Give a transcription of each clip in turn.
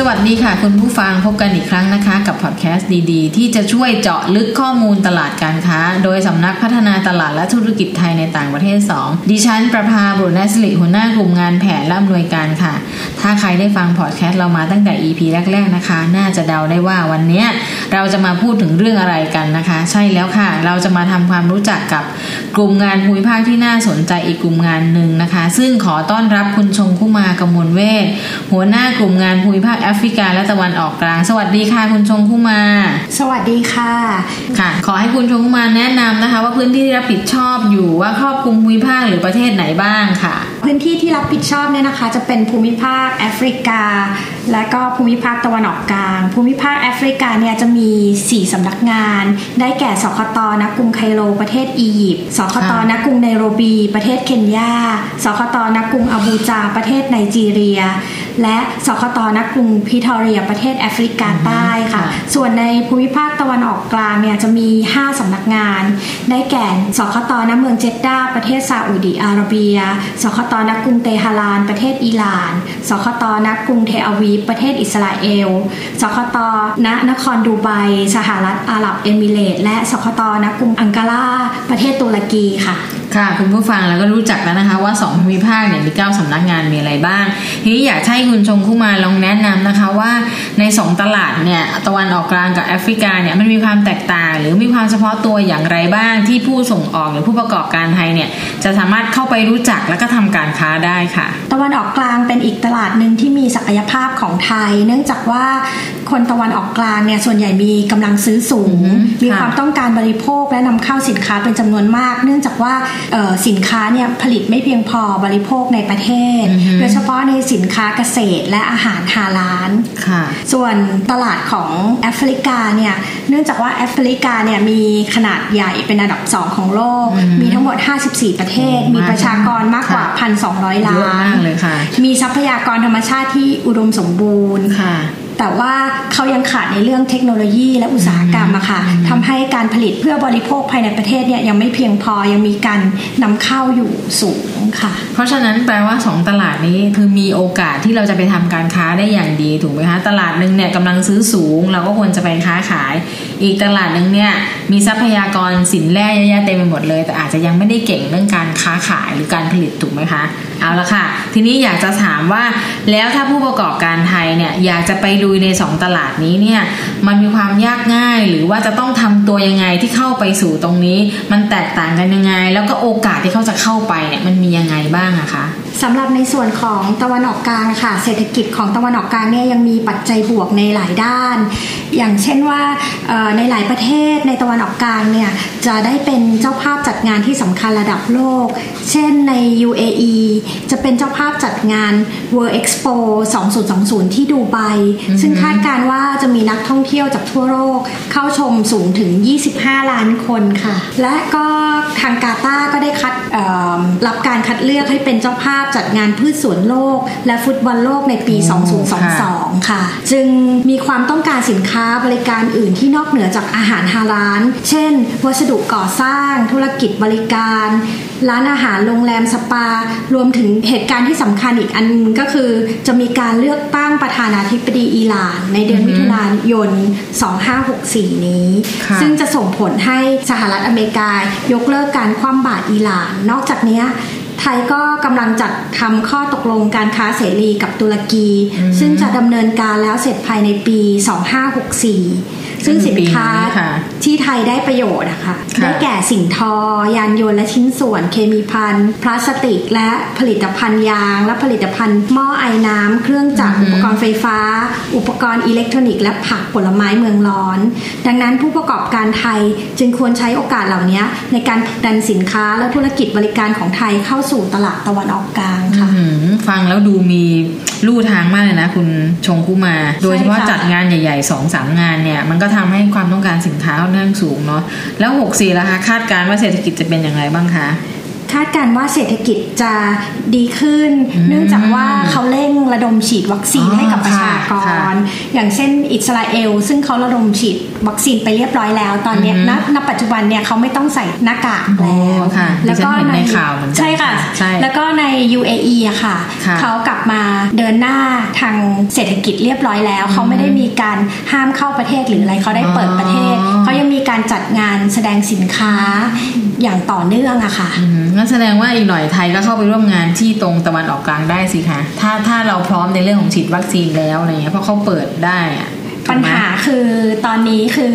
สวัสดีค่ะ คุณผู้ฟังพบกันอีกครั้งนะคะ กับพอดแคสต์ดีๆ ที่จะช่วยเจาะลึกข้อมูลตลาดการค้า โดยสำนักพัฒนาตลาดและธุรกิจไทยในต่างประเทศ 2 ดิฉันประภาบุรณสิริหัวหน้ากลุ่มงานแผนและอำนวยการค่ะ ถ้าใครได้ฟังพอดแคสต์เรามาตั้งแต่ EP แรก ๆนะคะ น่าจะเดาได้ว่าวันนี้เราจะมาพูดถึงเรื่องอะไรกันนะคะ ใช่แล้วค่ะ เราจะมาทำความรู้จักกับกลุ่มงานภูมิภาคที่น่าสนใจอีกกลุ่มงานหนึ่งนะคะ ซึ่งขอต้อนรับคุณชงคุมากมลเวทหัวหน้ากลุ่มงานภูมิภาคแอฟริกาและตะวันออกกลาง สวัสดีค่ะคุณชงคุมา สวัสดีค่ะ ค่ะ ขอให้คุณชงคุมาแนะนำนะคะ ว่าพื้นที่ที่รับผิดชอบอยู่ว่าครอบคลุมภูมิภาคหรือประเทศไหนบ้างค่ะ พื้นที่ที่รับผิดชอบเนี่ยนะคะ จะเป็นภูมิภาคแอฟริกา และก็ภูมิภาคตะวันออกกลาง ภูมิภาคแอฟริกาเนี่ยจะมี 4สำนักงาน ได้แก่สคตณกรุงไคโรประเทศอียิปต์สคตณกรุงไนโรบี ประเทศเคนยาสคตณกรุงอาบูจา ประเทศไนจีเรีย และสคตณกรุงพริทอเรีย ประเทศแอฟริกาใต้ค่ะ ส่วนในภูมิภาคตะวันออกกลางเนี่ยจะมี 5สำนักงาน ได้แก่สคตณเมืองเจดดาประเทศซาอุดิอาระเบีย สคตณกรุงเตหะราน ประเทศอิหร่าน สคตณกรุงเทอาวีปประเทศอิสราเอล สคต ณ นครดูไบ สหรัฐอาหรับเอมิเรตส์และสคต ณ กรุงอังการาประเทศตุรกีค่ะ ค่ะคุณผู้ฟังแล้วก็รู้จักแล้วนะคะว่า2ภูมิภาคเนี่ยมี 9สำนักงานมีอะไรบ้าง ทีนี้อยากให้คุณชงคุมาลองแนะนำนะคะว่าใน 2 ตลาดเนี่ยตะวันออกกลางกับแอฟริกาเนี่ยมันมีความแตกต่าง หรือมีความเฉพาะตัวอย่างไรบ้างที่ผู้ส่งออกหรือผู้ประกอบการไทยเนี่ยจะสามารถเข้าไปรู้จักและก็ทำการค้าได้ค่ะ ตะวันออกกลางเป็นอีกตลาดหนึ่งที่มีศักยภาพของไทย เนื่องจากว่า คนตะวันออกกลางเนี่ยส่วนใหญ่มีกำลังซื้อสูง มีความต้องการบริโภคและนำเข้าสินค้าเป็นจำนวนมาก เนื่องจากว่าสินค้าเนี่ยผลิตไม่เพียงพอบริโภคในประเทศ โดยเฉพาะในสินค้าเกษตรและอาหารฮาลาลส่วนตลาดของแอฟริกาเนี่ยเนื่องจากว่าแอฟริกาเนี่ยมีขนาดใหญ่เป็นอันดับสองของโลก มีทั้งหมด 54 ประเทศ มีประชากรมากกว่า 1,200 ล้าน มีทรัพยากรธรรมชาติที่อุดมสมบูรณ์ แต่ว่าเขายังขาดในเรื่องเทคโนโลยีและอุตสาหกรรมอะค่ะทำให้การผลิตเพื่อบริโภคภายในประเทศเนี่ยยังไม่เพียงพอยังมีการนำเข้าอยู่สูงค่ะ เพราะฉะนั้นแปลว่า 2 ตลาดนี้คือมีโอกาสที่เราจะไปทำการค้าได้อย่างดีถูกไหมคะตลาดหนึ่งเนี่ยกำลังซื้อสูง เราก็ควรจะไปค้าขาย อีกตลาดหนึ่งเนี่ยมีทรัพยากรสินแร่เยอะแยะเต็มไปหมดเลย แต่อาจจะยังไม่ได้เก่งเรื่องการค้าขายหรือการผลิตถูกไหมคะเอาละค่ะ ทีนี้อยากจะถามว่าแล้วถ้าผู้ประกอบการไทยเนี่ยอยากจะไปดูใน 2 ตลาดนี้เนี่ย มันมีความยากง่าย หรือว่าจะต้องทำตัวยังไงที่เข้าไปสู่ตรงนี้ มันแตกต่างกันยังไง แล้วก็โอกาสที่เขาจะเข้าไปเนี่ยมันมียังไงบ้างอะคะสำหรับในส่วนของตะวันออกกลางค่ะ เศรษฐกิจของตะวันออกกลางเนี่ยยังมีปัจจัยบวกในหลายด้าน อย่างเช่นว่าในหลายประเทศในตะวันออกกลางเนี่ยจะได้เป็นเจ้าภาพจัดงานที่สำคัญระดับโลก เช่นใน UAE จะเป็นเจ้าภาพจัดงาน World Expo 2020 ที่ดูไบซึ่งคาดการว่าจะมีนักท่องเที่ยวจากทั่วโลกเข้าชมสูงถึง 25 ล้านคนค่ะ และก็ทางกาตาก็ได้คัดรับการคัดเลือกให้เป็นเจ้าภาพจัดงานพืชสวนโลก และฟุตบอลโลกในปี 2022 ค่ะ จึงมีความต้องการสินค้าบริการอื่นที่นอกเหนือจากอาหารฮาลาลเช่น วัสดุก่อสร้าง ธุรกิจบริการ ร้านอาหารโรงแรมสปา รวมถึงเหตุการณ์ที่สำคัญอีกอันก็คือ จะมีการเลือกตั้งประธานาธิบดีอิหร่าน ในเดือนมิถุนายน2564 นี้ ซึ่งจะส่งผลให้สหรัฐอเมริกายกเลิกการคว่ำบาตรอิหร่าน นอกจากนี้ไทยก็กำลังจัดทำข้อตกลงการค้าเสรีกับตุรกี ซึ่งจะดำเนินการแล้วเสร็จภายในปี 2564 ซึ่งสินค้าที่ไทยได้ประโยชน์นะคะได้แก่สิ่งทอ ยานยนต์และชิ้นส่วนเคมีภัณฑ์พลาสติก และผลิตภัณฑ์ยาง และผลิตภัณฑ์หม้อไอ้น้ำเครื่องจักรอุปกรณ์ไฟฟ้า อุปกรณ์อิเล็กทรอนิกส์และผักผลไม้เมืองร้อน ดังนั้นผู้ประกอบการไทยจึงควรใช้โอกาสเหล่านี้ในการผลักดันสินค้าและธุรกิจบริการของไทยเข้าสู่ตลาดตะวันออกกลางค่ะฟังแล้วดูมีลู่ทางมากเลยนะ คุณชงคุมา โดยเฉพาะจัดงานใหญ่ๆสองสามงานเนี่ยมันก็ทำให้ความต้องการสินค้าค่อนข้างสูงเนาะแล้วหกสี่ราคาคาดการว่าเศรษฐกิจจะเป็นอย่างไรบ้างคะคาดการณ์ว่าเศรษฐกิจจะดีขึ้น เนื่องจากว่าเขาเร่งระดมฉีดวัคซีนอ๋อให้กับประชากค่ะค่ะรอย่างเช่นอิสราเอล ซึ่งเขาระดมฉีดวัคซีนไปเรียบร้อยแล้ว ตอนเนี้ยณณปัจจุบันเนี่ยเขาไม่ต้องใส่หน้ากากแล้วโอ้ค่ะแล้วก็ดิฉันเห็นในข่าวเหมือนกันใช่ค่ะใช่แล้วก็ใน UAE อะค่ะค่ะ เขากลับมาเดินหน้าทางเศรษฐกิจเรียบร้อยแล้ว เขาไม่ได้มีการห้ามเข้าประเทศหรืออะไรเขาได้เปิดประเทศอ๋อเขายังมีการจัดงานแสดงสินค้าอย่างต่อเนื่องอะค่ะอืมงั้นแสดงว่าอีกหน่อยไทยก็เข้าไปร่วมงานที่ตรงตะวันออกกลางได้สิคะถ้าถ้าเราพร้อมในเรื่องของฉีดวัคซีนแล้วอะไรเงี้ยเพราะเขาเปิดได้อะถู ปักญไมหาคือตอนนี้คือ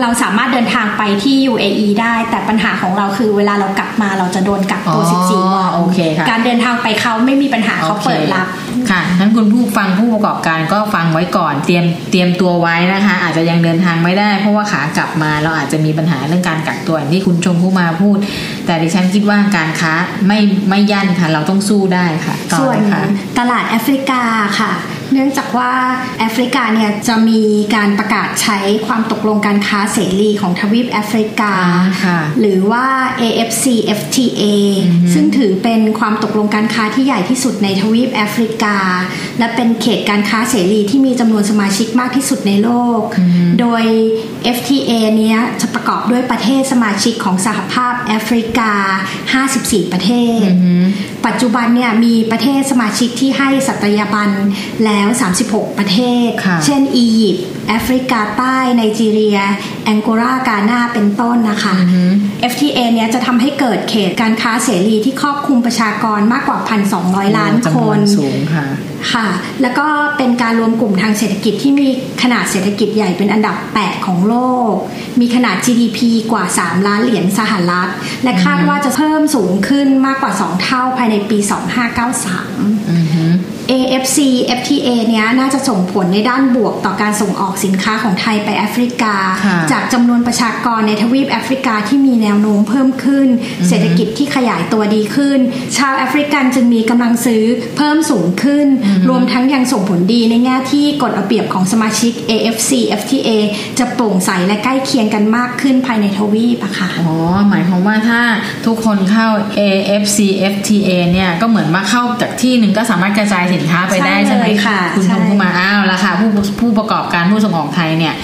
เราสามารถเดินทางไปที่ UAE ได้ แต่ปัญหาของเราคือเวลาเรากลับมาเราจะโดนกักตัวอ๋อ14 วันโอเคค่ะการเดินทางไปเขาไม่มีปัญหาเขาเปิดรับโอเคค่ะงั้นคุณผู้ฟังผู้ประกอบการก็ฟังไว้ก่อนเตรียมเตรียมตัวไว้นะคะ อาจจะยังเดินทางไม่ได้ เพราะว่าขากลับมาเราอาจจะมีปัญหาเรื่องการกักตัวอย่างที่คุณชมพู่มาพูด แต่ดิฉันคิดว่าการค้าไม่ไม่ยั่นค่ะ เราต้องสู้ได้ค่ะต่อส่วนเลยค่ะตลาดแอฟริกาค่ะเนื่องจากว่าแอฟริกาเนี่ยจะมีการประกาศใช้ความตกลงการค้าเสรีของทวีปแอฟริกาอ่าค่ะหรือว่า AFCFTA ซึ่งถือเป็นความตกลงการค้าที่ใหญ่ที่สุดในทวีปแอฟริกา และเป็นเขตการค้าเสรีที่มีจำนวนสมาชิกมากที่สุดในโลก โดย FTA เนี้ยจะประกอบด้วยประเทศสมาชิกของสหภาพแอฟริกา 54 ประเทศ ปัจจุบันเนี่ยมีประเทศสมาชิกที่ให้สัตยาบันแล้ว36 ประเทศค่ะเช่น อียิปต์ แอฟริกาใต้ ไนจีเรีย แองโกลากานาเป็นต้นนะคะ FTA เนี้ยจะทำให้เกิดเขตการค้าเสรีที่ครอบคลุมประชากรมากกว่า 1,200 ล้านจำคนสูงค่ะ ค่ะ แล้วก็เป็นการรวมกลุ่มทางเศรษฐกิจที่มีขนาดเศรษฐกิจใหญ่เป็นอันดับ 8 ของโลก มีขนาด GDP กว่า 3 ล้านเหรียญสหรัฐ และคาดว่าจะเพิ่มสูงขึ้นมากกว่า 2 เท่าภายในปี 2593อือฮึ AFC FTA เนี้ยน่าจะส่งผลในด้านบวกต่อการส่งออกสินค้าของไทยไปแอฟริกาค่ะจากจำนวนประชากรในทวีปแอฟริกาที่มีแนวโน้มเพิ่มขึ้น เศรษฐกิจที่ขยายตัวดีขึ้น ชาวแอฟริกันจึงมีกำลังซื้อเพิ่มสูงขึ้น รวมทั้งยังส่งผลดีในแง่ที่กฎระเบียบของสมาชิก AFC FTA จะโปร่งใสและใกล้เคียงกันมากขึ้นภายในทวีปอะค่ะอ๋อหมายความว่าถ้าทุกคนเข้า AFCFTA เนี่ยก็เหมือนว่าเข้าจากที่หนึ่งก็สามารถกระจายสินค้าไปได้ใช่ใช่ไหมเลยค่ะคุณใช่ชมพู่มาอ้าวแล้วค่ะผู้ผู้ประกอบการผู้ส่งออกไทยเนี่ย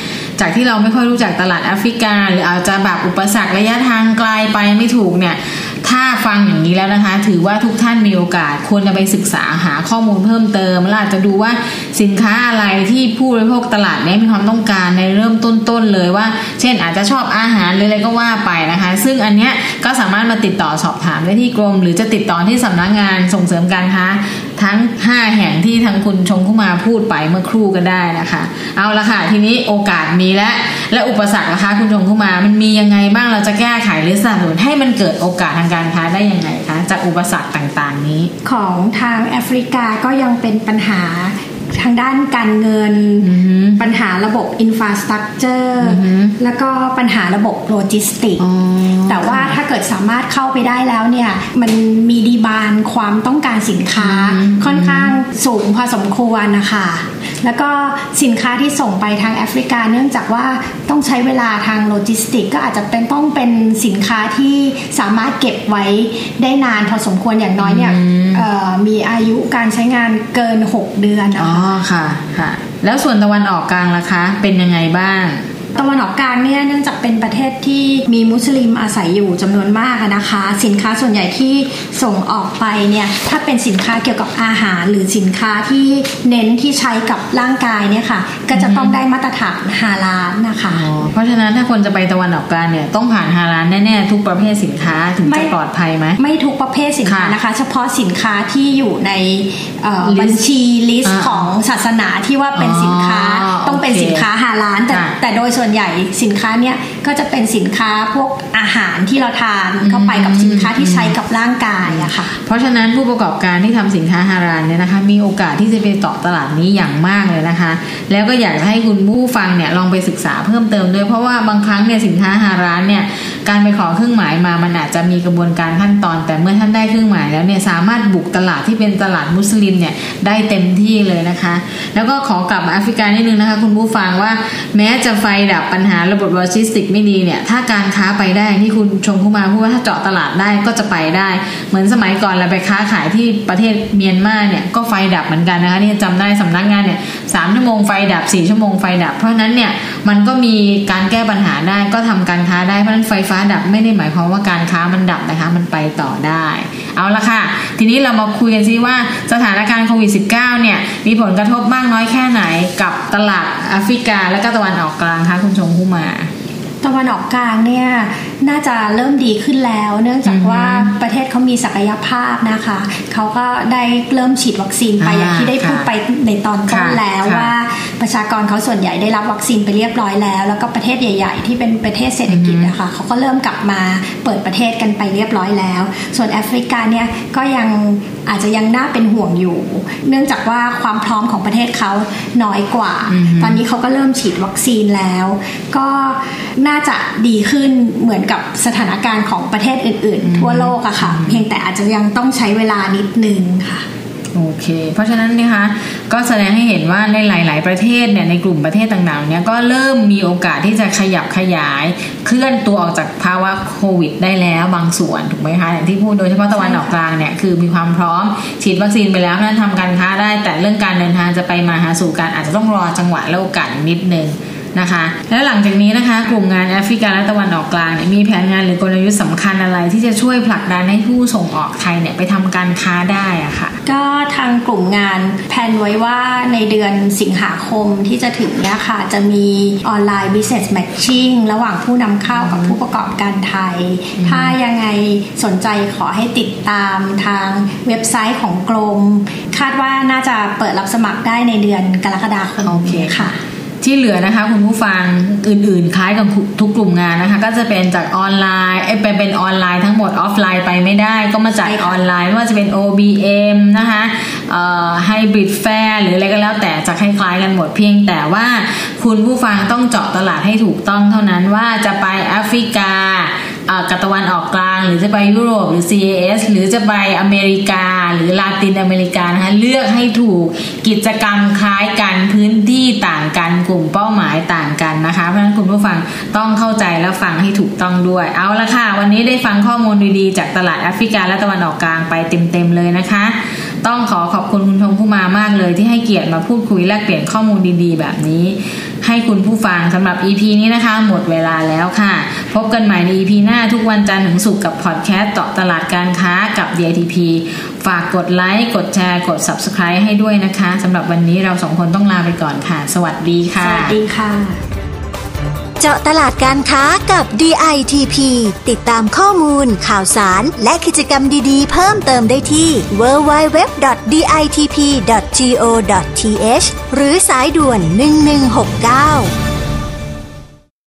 จากที่เราไม่ค่อยรู้จักตลาดแอฟริกา หรืออาจจะแบบอุปสรรคระยะทางไกลไปไม่ถูกเนี่ยถ้าฟังอย่างนี้แล้วนะคะ ถือว่าทุกท่านมีโอกาสควรจะไปศึกษาหาข้อมูลเพิ่มเติมแล้วอาจจะดูว่าสินค้าอะไรที่ผู้บริโภคตลาดเนี้มีความต้องการในเริ่มต้นๆเลยว่า เช่นอาจจะชอบอาหารหรืออะไรก็ว่าไปนะคะ ซึ่งอันเนี้ยก็สามารถมาติดต่อสอบถามได้ที่กรม หรือจะติดต่อที่สำนักงานส่งเสริมการค้า ทั้ง 5 แห่งที่ทางคุณชงเข้ามาพูดไปเมื่อครู่ก็ได้นะคะ เอาละค่ะทีนี้โอกาสมีแล้วและอุปสรรคนะคะคุณชงเข้ามามันมียังไงบ้างเราจะแก้ไขหรือสนับสนุนให้มันเกิดโอกาสทางการค้าได้ยังไงคะจากอุปสรรคต่างๆนี้ ของทางแอฟริกาก็ยังเป็นปัญหา ทางด้านการเงิน ปัญหาระบบอินฟ a าสตรักเจอร์แล้วก็ปัญหาระบบโลจิสติกอ๋อแต่ว่าถ้าเกิดสามารถเข้าไปได้แล้วเนี่ย มันมี demand ความต้องการสินค้าค่อนข้างสูงพอสมควรนะคะ แล้วก็สินค้าที่ส่งไปทางแอฟริกา เนื่องจากว่าต้องใช้เวลาทางโลจิสติก ก็อาจจะเป็นต้องเป็นสินค้าที่สามารถเก็บไว้ได้นานพอสมควรอย่างน้อยเนี่ยเอ่อมีอายุการใช้งานเกิน 6 เดือนนะอ๋อคะค่ะค่ะ แล้วส่วนตะวันออกกลางล่ะคะ เป็นยังไงบ้าง ตะวันออกกลางเนี่ยเนื่องจากเป็นประเทศที่มีมุสลิมอาศัยอยู่จำนวนมากอะนะคะ สินค้าส่วนใหญ่ที่ส่งออกไปเนี่ยถ้าเป็นสินค้าเกี่ยวกับอาหารหรือสินค้าที่เน้นที่ใช้กับร่างกายเนี่ยค่ะ ก็จะต้องได้มาตรฐานฮาลาลนะคะอ๋อเพราะฉะนั้นถ้าคนจะไปตะวันออกกลางเนี่ยต้องผ่านฮาลาลแน่ๆทุกประเภทสินค้าถึงไม่จะปลอดภัยไหมไม่ทุกประเภทสินค้าค่ะนะคะ เฉพาะสินค้าที่อยู่ในเอ่อ List บัญชีลิสอ่าต์ของศาสนาที่ว่าเป็นสินค้าอ๋อต้องเป็นโอเคสินค้าฮาลาลแต่ค่ะ แต่โดยส่วนใหญ่สินค้าเนี่ยก็จะเป็นสินค้าพวกอาหารที่เราทานเข้าไปกับสินค้าที่ใช้กับร่างกายอะค่ะ เพราะฉะนั้นผู้ประกอบการที่ทำสินค้าฮาลานเนี่ยนะคะ มีโอกาสที่จะไปต่อตลาดนี้อย่างมากเลยนะคะ แล้วก็อยากให้คุณผู้ฟังเนี่ยลองไปศึกษาเพิ่มเติมด้วยเพราะว่าบางครั้งเนี่ยสินค้าฮาลานเนี่ย การไปขอเครื่องหมายมามันอาจจะมีกระบวนการขั้นตอน แต่เมื่อท่านได้เครื่องหมายแล้วเนี่ยสามารถบุกตลาดที่เป็นตลาดมุสลิมเนี่ยได้เต็มที่เลยนะคะ แล้วก็ขอกลับมาแอฟริกานิดนึงนะคะคุณผู้ฟังว่าแม้จะไฟดับปัญหาระบบโลจิสติกไม่ดีเนี่ยถ้าการค้าไปได้ที่คุณชมเข้ามาพูดว่าถ้าเจาะตลาดได้ก็จะไปได้ เหมือนสมัยก่อนเราไปค้าขายที่ประเทศเมียนมาเนี่ยก็ไฟดับเหมือนกันนะคะนี่จำได้สำนักงานเนี่ยสามชั่วโมงไฟดับสี่ชั่วโมงไฟดับ เพราะนั้นเนี่ย มันก็มีการแก้ปัญหาได้ก็ทำการค้าได้เพราะฉะนั้นไฟฟ้าดับไม่ได้หมายความว่าการค้ามันดับนะคะ มันไปต่อได้ เอาละค่ะ ทีนี้เรามาคุยกันซิว่าสถานการณ์โควิด -19 เนี่ย มีผลกระทบมากน้อยแค่ไหนกับตลาดแอฟริกาและก็ตะวันออกกลางคะคุณชมพู่มา ตะวันออกกลางเนี่ย น่าจะเริ่มดีขึ้นแล้ว เนื่องจากว่าประเทศเขามีศักยภาพนะคะเขาก็ได้เริ่มฉีดวัคซีนไปอ่าอย่างที่ได้พูดค่ะไปในตอนต้นค่ะแล้วค่ะว่าประชากรเขาส่วนใหญ่ได้รับวัคซีนไปเรียบร้อยแล้ว แล้วก็ประเทศใหญ่ ๆ ที่เป็นประเทศเศรษฐกิจนะคะเขาก็เริ่มกลับมาเปิดประเทศกันไปเรียบร้อยแล้ว ส่วนแอฟริกาเนี่ยก็ยังอาจจะยังน่าเป็นห่วงอยู่ เนื่องจากว่าความพร้อมของประเทศเขาน้อยกว่าอือฮึตอนนี้เขาก็เริ่มฉีดวัคซีนแล้ว ก็น่าจะดีขึ้นเหมือนกับสถานการณ์ของประเทศอื่น ๆ ทั่วโลกอะค่ะ เพียงแต่อาจจะยังต้องใช้เวลานิดนึงค่ะโอเค เพราะฉะนั้นนะคะก็แสดงให้เห็นว่าในหลาย ๆ ประเทศเนี่ยในกลุ่มประเทศต่างๆเนี่ยก็เริ่มมีโอกาสที่จะขยับขยาย เคลื่อนตัวออกจากภาวะโควิด ได้แล้วบางส่วนถูกไหมคะอย่างที่พูดโดยเฉพาะตะวันออกกลางเนี่ยคือมีความพร้อมฉีดวัคซีนไปแล้วนั้นทำการค้าได้ แต่เรื่องการเดินทางจะไปมาหาสู่กันอาจจะต้องรอจังหวะและโอกาสนิดนึง นะคะ และหลังจากนี้นะคะ กลุ่มงานแอฟริกาและตะวันออกกลางเนี่ยมีแผนงานหรือกลยุทธ์สำคัญอะไรที่จะช่วยผลักดันให้ผู้ส่งออกไทยเนี่ยไปทำการค้าได้อะค่ะ ก็ทางกลุ่มงานแผนไว้ว่าในเดือนสิงหาคมที่จะถึงเนี่ยค่ะ จะมีออนไลน์ business matching ระหว่างผู้นำเข้ากับผู้ประกอบการไทย ถ้ายังไงสนใจขอให้ติดตามทางเว็บไซต์ของกรม คาดว่าน่าจะเปิดรับสมัครได้ในเดือนกรกฎาคมโอเคค่ะ ที่เหลือนะคะคุณผู้ฟังอื่นๆ คล้ายกับทุกกลุ่มงานนะคะ ก็จะเป็นจากออนไลน์เอ้ยเป็นเป็นออนไลน์ทั้งหมดออฟไลน์ไปไม่ได้ ก็มาจัดใช่อค่ะอนไลน์ไม่ว่าจะเป็น OBM นะคะhybrid fair หรืออะไรก็แล้วแต่จะคล้ายๆกันหมดเพียงแต่ว่าคุณผู้ฟังต้องเจาะตลาดให้ถูกต้องเท่านั้นว่าจะไปแอฟริกาอ่า กับตะวันออกกลาง หรือจะไปยุโรปหรือ CIS หรือจะไปอเมริกา หรือลาตินอเมริกานะคะเลือกให้ถูกกิจกรรมคล้ายกันพื้นที่ต่างกันกลุ่มเป้าหมายต่างกันนะคะเพราะฉะนั้นคุณผู้ฟังต้องเข้าใจและฟังให้ถูกต้องด้วย เอาละค่ะ วันนี้ได้ฟังข้อมูลดีๆ จากตลาดแอฟริกาและตะวันออกกลางไปเต็มๆเลยนะคะ ต้องขอขอบคุณคุณชมพู่มามากเลย ที่ให้เกียรติมาพูดคุยแลกเปลี่ยนข้อมูลดีๆ แบบนี้ ให้คุณผู้ฟังสำหรับ EP นี้นะคะ หมดเวลาแล้วค่ะ พบกันใหม่ใน EP หน้าทุกวันจันทร์ถึงศุกร์กับพอดแคสต์เจาะตลาดการค้ากับ DITP ฝากกดไลค์ กดแชร์ กด Subscribe ให้ด้วยนะคะสำหรับวันนี้เราสองคนต้องลาไปก่อนค่ะ สวัสดีค่ะ สวัสดีค่ะ เจาะตลาดการค้ากับ DITP ติดตามข้อมูล ข่าวสาร และกิจกรรมดีๆ เพิ่มเติมได้ที่ www.ditp.go.th หรือสายด่วน 1169